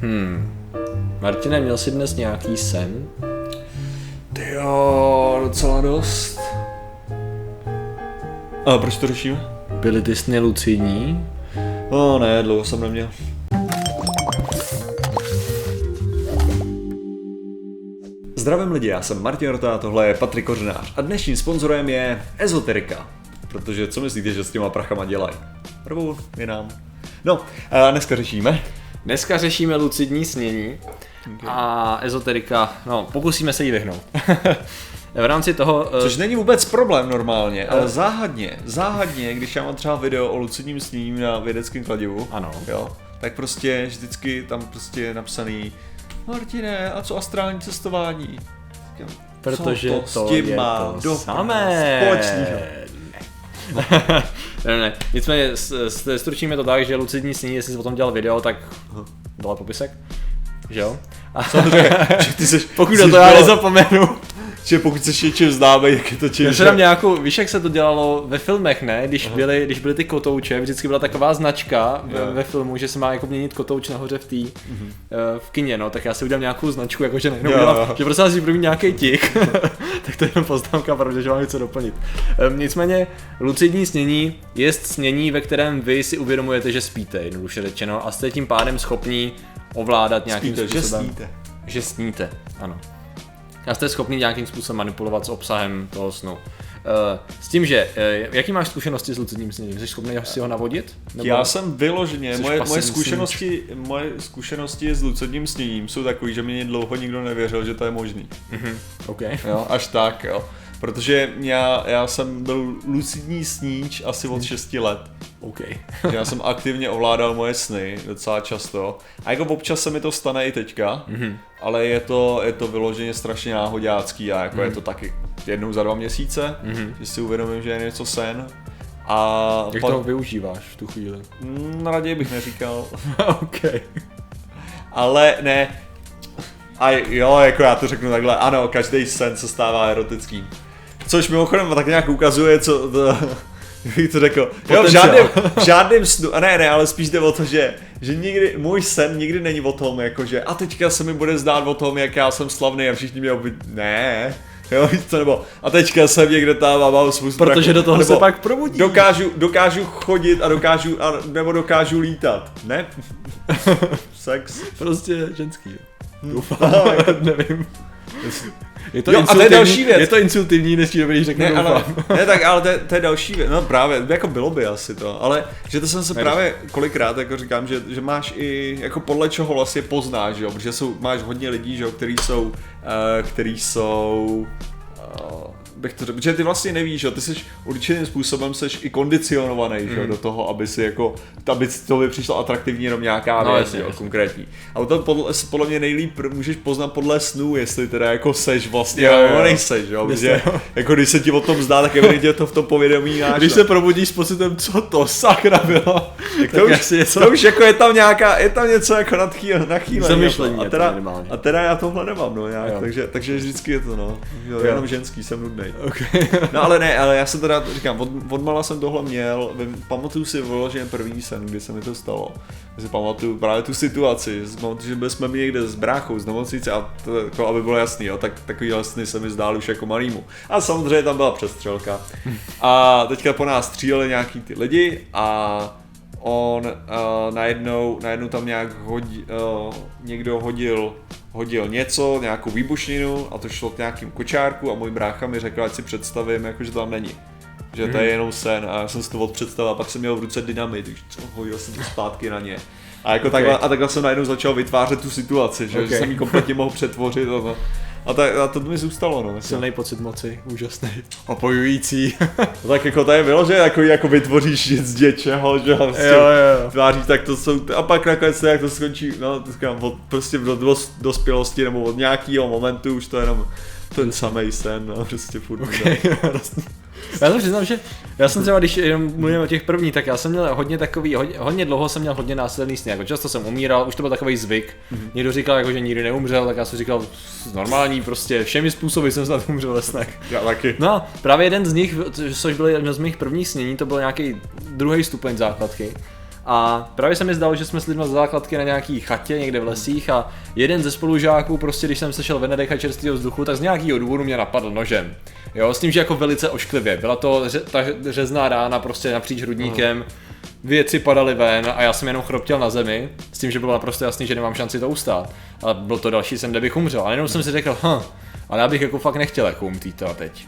Hmm. Martine, měl jsi dnes nějaký sen? Ty jo, docela dost. A proč to řešíme? Byly ty sny lucidní? No ne, dlouho jsem neměl. Zdravím lidi, já jsem Martin Rota a tohle je Patrik Kořenář a dnešním sponzorem je Ezoterika. Protože co myslíte, že s těma prachama dělají? Prvou je nám. No, a dneska řešíme. Dneska řešíme lucidní snění a ezoterika, no pokusíme se jí vyhnout. v rámci toho... eh, Což není vůbec problém normálně, ale záhadně, záhadně, když já mám třeba video o lucidním snění na vědeckém kladivu, Ano. jo, tak prostě vždycky tam prostě je napsaný Martine, a co astrální cestování? Protože co to, to, s tím je má to do samé. společného? ne, ne, nicméně stručíme to tak, že lucidní snění, jestli jsi o tom dělal video, tak dole popisek. Že jo? A Samozřejmě, že ty seš, pokud jsi na to já nezapomenu. Že pokud seš něčím známý, jak je to tím, Já že... jsem tam nějakou, víš jak se to dělalo ve filmech, ne? Když byly, když byly ty kotouče, vždycky byla taková značka ve, ve filmu, že se má jako měnit kotouč nahoře v té, eh, v kině, no, tak já si udělám nějakou značku, jakože nejenom Jo, dělám, jo. že prostě si první nějaký tik, tak to je jenom poznámka, protože mám něco doplnit. Ehm, nicméně, lucidní snění je snění, ve kterém vy si uvědomujete, že spíte, jednoduše řečeno, a jste tím pádem schopní ovládat nějakým Spíte, že způsobem. sníte. Že sníte, ano. A jste schopný nějakým způsobem manipulovat s obsahem toho snu. Eh, S tím, že, eh, jaký máš zkušenosti s lucidním sněním? Jsi schopný si ho navodit? Nebo- Já jsem vyloženě, moje, moje, zkušenosti, moje zkušenosti s lucidním sněním jsou takový, že mě dlouho nikdo nevěřil, že to je možný. Mhm, OK. Jo, až tak, jo. Protože já, já jsem byl lucidní sníč asi od 6 let. OK. já jsem aktivně ovládal moje sny docela často. A jako občas se mi to stane i teďka, mm-hmm. ale je to, je to vyloženě strašně náhodácký a jako mm-hmm. je to taky jednou za dva měsíce, mm-hmm. že si uvědomím, že je něco sen. A Jak pak, to využíváš v tu chvíli? Mm, raději bych neříkal. OK. Ale ne. A jo, jako já to řeknu takhle, ano, každý sen se stává erotickým. Což mimochodem tak nějak ukazuje, co to, jak to řekl. Jo, v žádném, v žádném snu, a ne, ne, ale spíš jde o to, že, že nikdy, můj sen nikdy není o tom, jakože a teďka se mi bude zdát o tom, jak já jsem slavný a všichni mě oby... Ne, jo, co, nebo a teďka jsem někde tam a mám spoustu Protože do toho nebo se pak probudí. Dokážu, dokážu chodit a dokážu, a, nebo dokážu lítat. Ne? Sex. Prostě ženský. jo. Doufám, nevím. Je to, Jo, a to je další věc. Je to insultivní, než ti dobrý řeknu Ne, ale, ne, tak ale to, je- to je další věc, no právě, jako bylo by asi to, ale že to jsem se Ne, právě kolikrát jako říkám, že, že máš i, jako podle čeho vlastně poznáš, že jo, protože jsou, máš hodně lidí, že jo, který jsou, uh, který jsou, uh, bych to řekl, protože ty vlastně nevíš, že jo, ty jsi určitým způsobem seš i kondicionovaný, že Mhm. jo, do toho, aby si jako, aby to by přišlo atraktivní jenom nějaká No, věc, jasně, jo, jasně. konkrétní. A to podle, podle mě nejlíp můžeš poznat podle snů, jestli teda jako seš vlastně, Jo, jo, jo. nejseš, jo, protože jo. jako když se ti o tom zdá, tak evidentně to v tom povědomí máš. Když no. se probudíš s pocitem, co to sakra bylo, tak tak to, už, něco- to už jako je tam nějaká, je tam něco jako nadchýl, nachýlený. Zamyšlení a teda, a teda já tohle nemám, no, nějak, Jo. takže, takže vždycky je to, no, jo, jenom ženský, jsem nudnej. Okay. No ale ne, ale já jsem teda, říkám, od, od mala jsem tohle měl, vím, pamatuju si vyloženě první sen, kdy se mi to stalo. Já si pamatuju právě tu situaci, pamatuju, že byli jsme my někde s bráchou z nemocnice a to, jako, aby bylo jasný, jo, tak takový sny se mi zdály už jako malýmu. A samozřejmě tam byla přestřelka. A teďka po nás stříleli nějaký ty lidi a on uh, najednou, najednou tam nějak hodí, uh, někdo hodil, hodil něco, nějakou výbušninu a to šlo k nějakým kočárku a můj brácha mi řekl, ať si představím, jako, že to tam není. Že to je jenom sen a já jsem si to odpředstavil a pak jsem měl v ruce dynamit, co, hodil jsem to zpátky na ně. A, jako Okay. takhle, a takhle jsem najednou začal vytvářet tu situaci, že, Okay. že jsem ji kompletně mohl přetvořit a to, a, ta, a to mi zůstalo, no. Silný pocit moci, úžasný. Opojující. No tak jako to je bylo, že jako, jako vytvoříš nic z něčeho, že prostě Jo, jo, tváří, tak to jsou, a pak nakonec jak to skončí, no to říkám, od, prostě do dos, dospělosti nebo od nějakého momentu už to je jenom ten samý sen, no, prostě furt. Okay. já se přiznám, že já jsem třeba, když jenom mluvím o těch prvních, tak já jsem měl hodně takový, hodně, hodně dlouho jsem měl hodně následný sny, jako často jsem umíral, už to byl takový zvyk. Mm-hmm. Někdo říkal, jako, že nikdy neumřel, tak já jsem říkal, normální, prostě všemi způsoby jsem snad umřel ve snech. Já taky. No, právě jeden z nich, což byl jeden z mých prvních snění, to byl nějaký druhý stupeň základky. A právě se mi zdalo, že jsme s lidmi z základky na nějaký chatě někde v lesích a jeden ze spolužáků, prostě když jsem se šel ven nadechat čerstvého vzduchu, tak z nějakého důvodu mě napadl nožem. Jo, s tím, že jako velice ošklivě. Byla to ře- ta řezná rána prostě napříč hrudníkem. Věci padaly ven a já jsem jenom chroptěl na zemi, s tím, že bylo naprosto jasný, že nemám šanci to ustát. A byl to další sen, kde bych umřel. A jenom jsem si řekl, hm, ale já bych jako fakt nechtěl jako umřít teď.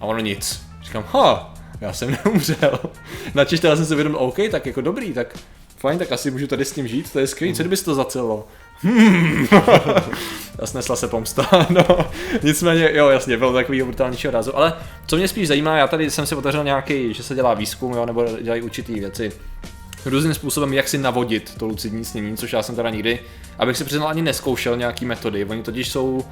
A ono nic. Říkám, ha, já jsem neumřel. Načež teda jsem si uvědomil, OK, tak jako dobrý, tak fajn, tak asi můžu tady s tím žít, to je skvělý, co kdyby se to zacelo? Hmm. a snesla se pomsta, no. Nicméně, jo, jasně, bylo takový brutálnějšího rázu. Ale co mě spíš zajímá, já tady jsem si otevřel nějaký, že se dělá výzkum, jo, nebo dělají určitý věci různým způsobem, jak si navodit to lucidní snění, což já jsem teda nikdy, abych si přiznal, ani neskoušel nějaký metody. Oni totiž jsou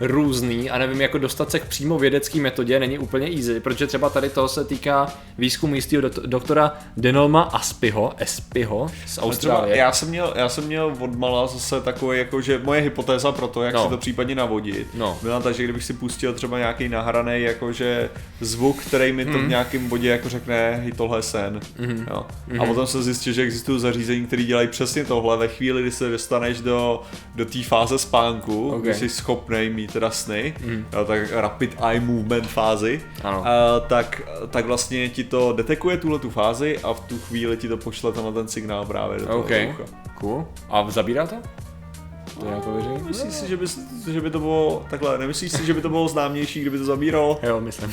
různý a nevím, jako dostat se k přímo vědecké metodě není úplně easy, protože třeba tady to se týká výzkumu jistého do- doktora Denolma Aspiho, Espiho z Austrálie. já jsem měl, já jsem měl od mala zase takový, jako že moje hypotéza pro to, jak No. si to případně navodit, No. byla ta, že kdybych si pustil třeba nějaký nahraný jakože zvuk, který mi Mhm. to v nějakém bodě jako řekne, hej, tohle je sen. Jo. A potom se zjistil, že existují zařízení, které dělají přesně tohle ve chvíli, kdy se dostaneš do, do té fáze spánku, Ok. kdy jsi schopný mít teda sny, jo, tak rapid eye movement fázi. Ano. a, tak, tak vlastně ti to detekuje tuhle tu fázi a v tu chvíli ti to pošle tenhle ten signál právě do toho OK, ucha. cool. A zabírá to? To je jako věří? Myslíš si, že by, že by to bylo takhle, nemyslíš si, že by to bylo známější, kdyby to zabíralo? Jo, myslím.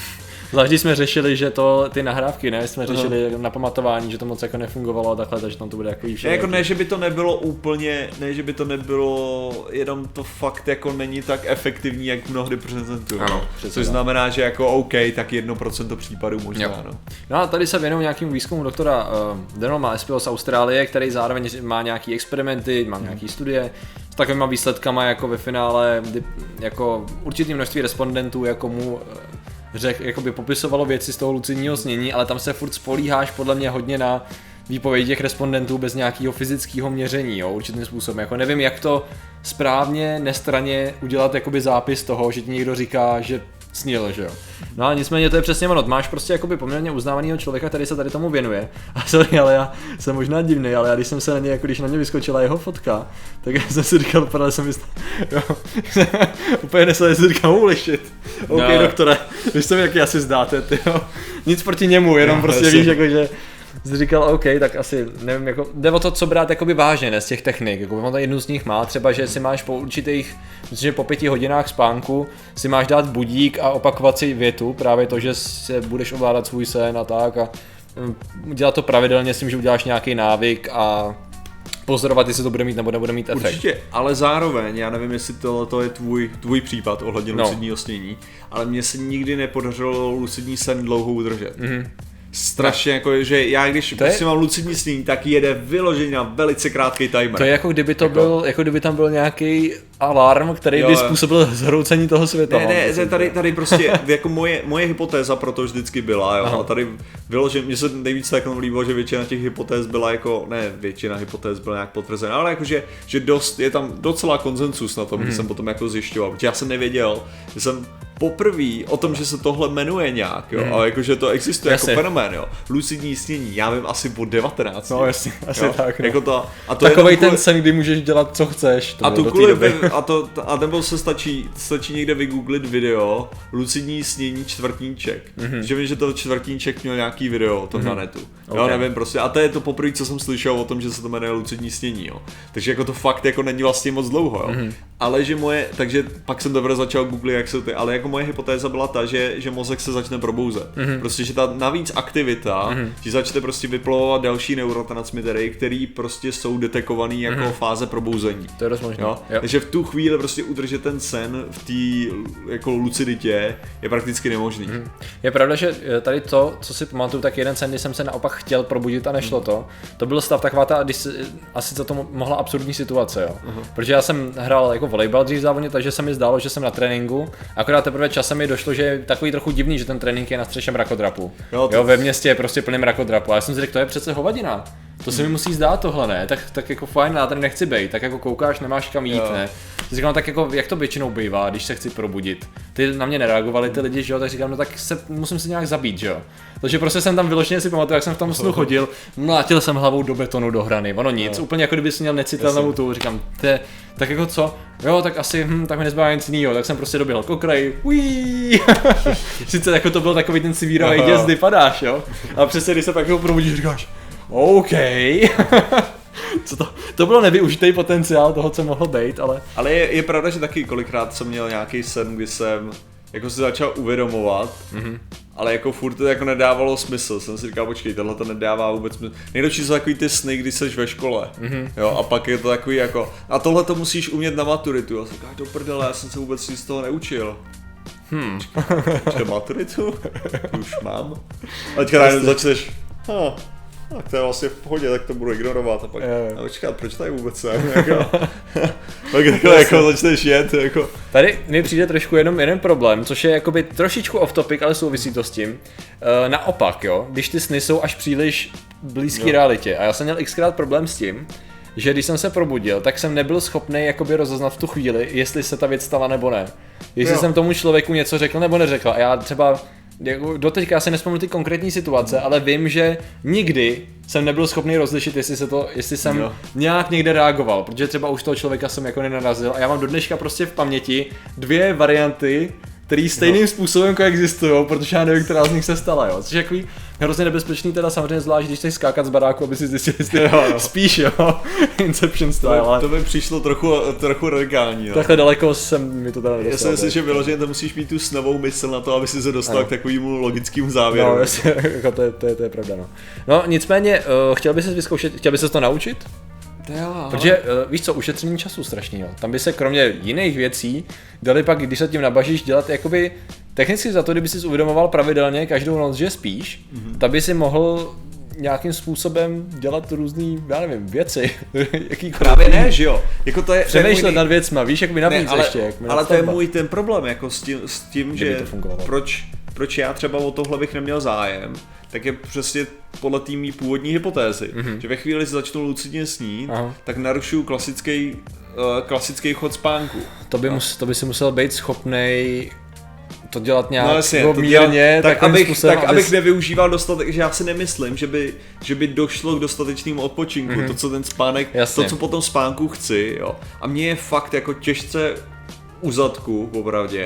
Zvlášť jsme řešili, že to ty nahrávky, ne, jsme řešili na pamatování, že to moc jako nefungovalo a takhle, takže tam to bude jako Ne, jako ne, že by to nebylo úplně, ne, že by to nebylo, jenom to fakt jako není tak efektivní, jak mnohdy prezentuje. Ano, přesně Což tak. znamená, že jako OK, tak 1% případů možná, Jo. no. No a tady se věnují nějakým výzkumu doktora uh, Denoma SPO z Austrálie, který zároveň má nějaký experimenty, má nějaký studie s takovýma výsledkama jako ve finále, kdy jako určitý množství respondentů jako mu eh, řek, jakoby popisovalo věci z toho lucidního snění, ale tam se furt spolíháš podle mě hodně na výpovědi těch respondentů bez nějakého fyzického měření, jo, určitým způsobem. Jako nevím, jak to správně, nestraně udělat jakoby zápis toho, že ti někdo říká, že snil, že jo. No a nicméně to je přesně ono, máš prostě jakoby poměrně uznávaného člověka, který se tady tomu věnuje. A sorry, ale já jsem možná divný, ale já když jsem se na ně, jako když na mě vyskočila jeho fotka, tak já jsem si říkal, úplně jsem mysl... jo, úplně nesl, jsem říkal, shit. OK, No. doktore, vy jste mi jaký asi zdáte, ty jo. Nic proti němu, jenom Jo, prostě jasně. víš, jako že jsi říkal, OK, tak asi, nevím, jako, jde o to, co brát jakoby vážně, ne, z těch technik, jako on to jednu z nich má, třeba, že si máš po určitých, myslím, že po pěti hodinách spánku si máš dát budík a opakovat si větu, právě to, že se budeš ovládat svůj sen a tak a mm, dělat to pravidelně s tím, že uděláš nějaký návyk a pozorovat, jestli to bude mít nebo nebude mít efekt. Určitě, ale zároveň, já nevím, jestli tohle to je tvůj, tvůj případ ohledně No. lucidního snění, ale mně se nikdy nepodařilo lucidní sen dlouho udržet. Mm-hmm. Strašně jako, že já když To je- prostě mám lucidní snění, tak jede vyloženě na velice krátký timer. To je jako kdyby to byl, jako kdyby tam byl nějaký alarm, který Jo, by způsobil zhroucení toho světa. Ne, ne, pocit. tady, tady prostě jako moje, moje hypotéza pro to vždycky byla, jo, Aha. a tady vyloženě, mně se nejvíc tak líbilo, že většina těch hypotéz byla jako, ne většina hypotéz byla nějak potvrzená, ale jakože, že dost, je tam docela konsensus na tom, Mhm. že jsem potom jako zjišťoval, protože já jsem nevěděl, že jsem poprvé o tom, že se tohle jmenuje nějak, jo, a jakože to existuje Mhm. Jasně. jako fenomén, jo, lucidní snění, já vím asi po 19. No jasně, asi jo, tak. No. Jako to, a to Takovej ten kvůli- sen, kdy můžeš dělat, co chceš. To a tu kvůli, a, to, a nebo se stačí, stačí někde vygooglit video lucidní snění čtvrtníček. Mm-hmm. Že vím, že to čtvrtníček měl nějaký video o tom mm-hmm. na netu. Jo, Ok. nevím prostě. A to je to poprvé, co jsem slyšel o tom, že se to jmenuje lucidní snění, jo. Takže jako to fakt jako není vlastně moc dlouho, jo. Mm-hmm. Ale že moje, takže pak jsem teprve začal googlit, jak se ty, ale jako moje hypotéza byla ta, že, že mozek se začne probouzet. Mm-hmm. Prostě, že ta navíc aktivita mm-hmm. ti začne prostě vyplavovat další neurotransmitery, který prostě jsou detekovaný jako mm-hmm. fáze probouzení. To je dost možné. Jo? Jo. Takže v tu chvíli prostě udržet ten sen v té jako luciditě je prakticky nemožný. Mhm. Je pravda, že eh, tady to, co si pamatuju, tak jeden sen, kdy jsem se naopak chtěl probudit a nešlo to, to byl stav taková ta, když asi za to mo- mohla absurdní situace, jo. Protože já jsem hrál jako volejbal dřív závodně, takže se mi zdálo, že jsem na tréninku, akorát teprve časem mi došlo, že je takový trochu divný, že ten trénink je na střeše mrakodrapu. Jo, to- jo ve městě je prostě plný mrakodrapu. A já jsem si řekl, to je přece hovadina. To se mi musí zdát tohle, ne? Tak, tak jako fajn, já tady nechci být. Tak jako koukáš, nemáš kam jít, Jo. ne? Říkám, no, tak jako, jak to většinou bývá, když se chci probudit. Ty na mě nereagovali ty lidi, že jo, tak říkám, no tak se, musím se nějak zabít, že jo. Takže prostě jsem tam vyloženě si pamatuju, jak jsem v tom snu chodil, mlátil jsem hlavou do betonu, do hrany, ono nic, úplně jako kdyby měl necitelnou tu, říkám, te, tak jako co, jo, tak asi, hm, tak mi nezbývá nic jiného, tak jsem prostě doběhl k okraji. Sice jako to byl takový ten Aha. děs, kdy padáš, jo, a přesně když se pak probudíš, říkáš, OK. Co to, to bylo nevyužitý potenciál toho, co mohlo být, ale Ale je, je pravda, že taky kolikrát jsem měl nějaký sen, kdy jsem jako si začal uvědomovat, mm-hmm. ale jako furt to jako nedávalo smysl. Jsem si říkal, počkej, tohle to nedává vůbec smysl. Nejlepší jsou takový ty sny, kdy jsi ve škole. Mm-hmm. Jo, a pak je to takový jako, a tohle to musíš umět na maturitu. A jsem říkal, do prdele, já jsem se vůbec nic z toho neučil. Hmm. Počkej, maturitu? Tu už mám. A teďka najednou začneš, ha, tak to je vlastně v pohodě, tak to budu ignorovat a pak, a počkat, proč tady vůbec jsem, jako, pak takhle jako začneš jet, jako, Tady mi přijde trošku jenom jeden problém, což je jakoby trošičku off topic, ale souvisí to s tím. E, naopak, jo, když ty sny jsou až příliš blízký Jo. realitě. A já jsem měl xkrát problém s tím, že když jsem se probudil, tak jsem nebyl schopný jakoby rozeznat v tu chvíli, jestli se ta věc stala nebo ne. Jestli Jo. jsem tomu člověku něco řekl nebo neřekl. A já třeba jako doteďka si nespomenu ty konkrétní situace, ale vím, že nikdy jsem nebyl schopný rozlišit, jestli, se to, jestli jsem Jo. nějak někde reagoval, protože třeba už toho člověka jsem jako nenarazil a já mám do dneška prostě v paměti dvě varianty, které stejným no. způsobem koexistují, protože já nevím, která z nich se stala, jo. Což je takový hrozně nebezpečný, teda samozřejmě zvlášť, když chceš skákat z baráku, aby si zjistil, jestli Jo, jo. spíš, jo. Inception style, to, ale to by přišlo trochu, trochu radikální, no. takhle daleko jsem mi to teda Já si myslím, že vyloženě to musíš mít tu snovou mysl na to, aby si se dostal Ano. k takovému logickému závěru. No, jasně, jako to, je, to, je, to je pravda, no. No, nicméně, uh, chtěl bys se vyzkoušet, chtěl bys se to naučit? to jo, Protože uh, víš co, ušetření času strašného. Tam by se kromě jiných věcí dali pak, když se tím nabažíš, dělat jakoby technicky za to, kdyby si uvědomoval pravidelně každou noc, že spíš, mm-hmm. tak by si mohl nějakým způsobem dělat různý, já nevím, věci. Jakýkoliv. Právě ne, že jo. Jako to je, to je Přemýšlet můj- nad věcma, víš, jak by navíc ne, ale, ještě. Jak ale to je můj ten problém, jako s tím, s tím Že by že proč, proč já třeba o tohle bych neměl zájem, tak je přesně podle té mý původní hypotézy, mm-hmm. že ve chvíli, kdy začnu lucidně snít, Aha. tak narušuju klasický, uh, klasický chod spánku. To by, mus, to by si musel být schopnej to dělat nějak No jasně, jako to mírně, dělám- tak, abych, způsobem, tak abys- abych nevyužíval dostatek, že já si nemyslím, že by, že by došlo k dostatečnému odpočinku, mm-hmm. to, co ten spánek, Jasně. to, co po tom spánku chci, jo. A mně je fakt jako těžce u zadku, popravdě,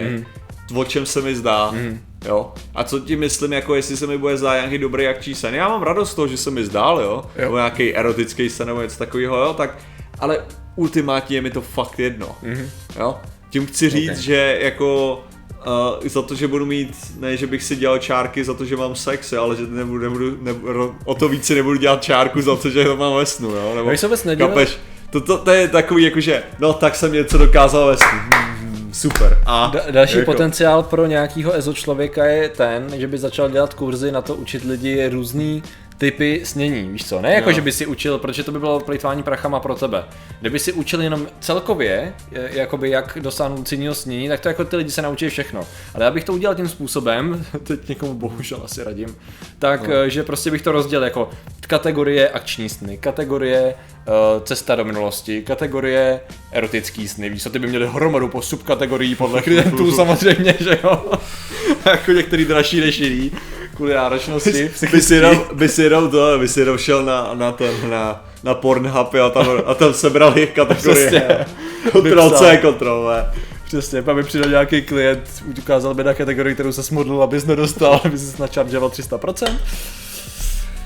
mm. o čem se mi zdá, mm. jo. A co tím myslím, jako jestli se mi bude zdát nějaký dobrý akční sen. Já mám radost z toho, že se mi zdál, jo, Jo. nebo nějaký erotický sen nebo něco takového, jo, tak, ale ultimátně je mi to fakt jedno, mm. jo. Tím chci říct, Ok. že jako Uh, za to, že budu mít, ne, že bych si dělal čárky za to, že mám sex, ale že nebudu, nebudu, nebudu, o to víc si nebudu dělat čárku za to, že to mám ve snu, jo, nebo, se vůbec kapeš, to, to, to, je takový jakože, no tak jsem něco dokázal ve snu, hmm, super, a Da- další jako, potenciál pro nějakého EZO člověka je ten, že by začal dělat kurzy na to učit lidi různý typy snění, víš co? Ne jako, Jo. že by si učil, protože to by bylo plýtvání prachama pro tebe. Kdyby si učil jenom celkově, jakoby jak dosáhnout lucidního snění, tak to jako ty lidi se naučí všechno. Ale já bych to udělal tím způsobem, teď někomu bohužel asi radím, tak no. že prostě bych to rozdělil jako kategorie akční sny, kategorie uh, cesta do minulosti, kategorie erotický sny, víš co, ty by měli hromadu po subkategorií podle klientů samozřejmě, že jo. jako některý dražší než jiný, kvůli náročnosti. by si jenom, by si jenom to, by si jenom šel na, na ten, na, na Pornhub a tam, a tam sebral jejich kategorie. Přesně. Ctrl C, V. Přesně, pak by přidal nějaký klient, ukázal by na kategorii, kterou se smodlil, abys nedostal, aby si načaržoval 300%.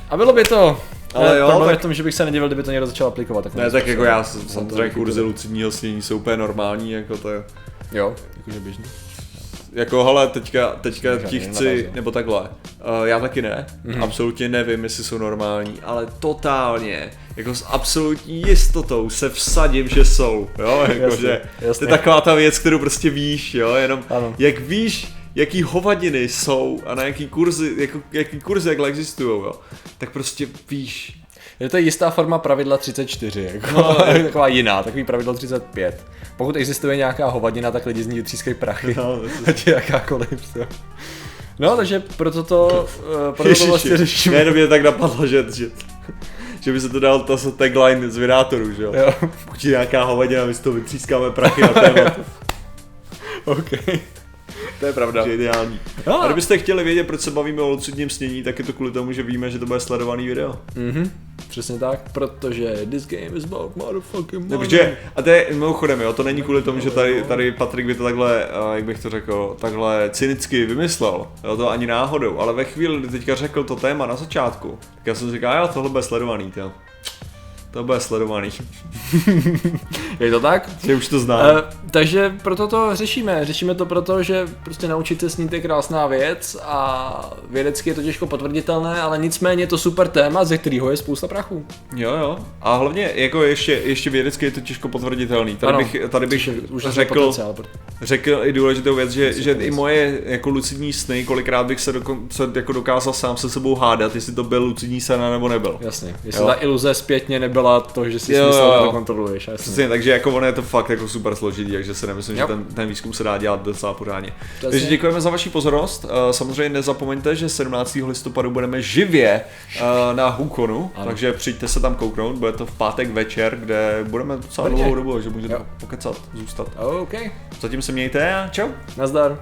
A bylo by to. Ale Ale jo, problém je tak- v tom, že bych se nedivil, kdyby to někdo začal aplikovat. Ne, tak jako já samozřejmě kurzy lucidního snění jsou úplně normální, jako to je. Jo, jakože běžný. Jako hele, teďka, teďka ti chci, nebo takhle, uh, já taky ne, mm-hmm. absolutně nevím, jestli jsou normální, ale totálně, jako s absolutní jistotou se vsadím, že jsou, jo, jako Jasně, že to je taková ta věc, kterou prostě víš, jo, jenom Ano. jak víš, jaký hovadiny jsou a na jaký kurzy, jako, jaký kurzy jakhle existují, jo, tak prostě víš, Je to jistá forma pravidla 34, jako. No, taková jiná, takový pravidlo 35. Pokud existuje nějaká hovadina, tak lidi z ní vytřískají prachy. No, Ať je jakákoliv. jo. No, takže proto to, eh, proto to vlastně řešíme. ne, jenom mě tak napadlo, že, že, že by se to dal ta tagline z Vidátoru, že jo? Jo. Pokud je nějaká hovadina, my si to vytřískáme prachy na téma. OK. To je pravda. že je ideální. Jo. A kdybyste chtěli vědět, proč se bavíme o lucidním snění, tak je to kvůli tomu, že víme, že to bude sledovaný video. Mhm, přesně tak, protože this game is about motherfucking money. Takže, a to je mimochodem, jo, to není kvůli tomu, že tady, tady Patrik by to takhle, uh, jak bych to řekl, takhle cynicky vymyslel, jo, to ani náhodou, ale ve chvíli, kdy teďka řekl to téma na začátku, tak já jsem říkal, jo, tohle bude sledovaný, jo. To bude sledovaný, Je to tak? že už to znám. Uh, takže proto to řešíme. Řešíme to proto, že prostě naučit se snít je krásná věc a vědecky je to těžko potvrditelné, ale nicméně je to super téma, ze kterého je spousta prachu. Jo, jo. A hlavně, jako ještě, ještě vědecky je to těžko potvrditelný. Tady Ano, bych, tady bych úžasný řekl, řekl i důležitou věc, že, že i moje jako lucidní sny, kolikrát bych se dokonce jako dokázal sám se sebou hádat, jestli to byl lucidní sen nebo nebyl. Jasně, jestli Jo. ta iluze zpětně nebyla to, že si Jo, smyslel, jo, že jo. to kontroluješ. Jasně. Přesně, takže jako ono je to fakt jako super složitý, takže si nemyslím, Jo. že ten, ten výzkum se dá dělat docela pořádně. Přesně. Takže děkujeme za vaši pozornost. Eh, Samozřejmě nezapomeňte, že 17. listopadu budeme živě eh, na Hukonu, Ano. takže přijďte se tam kouknout, bude to v pátek večer, kde budeme docela Brně. dlouhou dobu, že můžete Jo. pokecat, zůstat. OK, Zatím se mějte a čau. nazdar.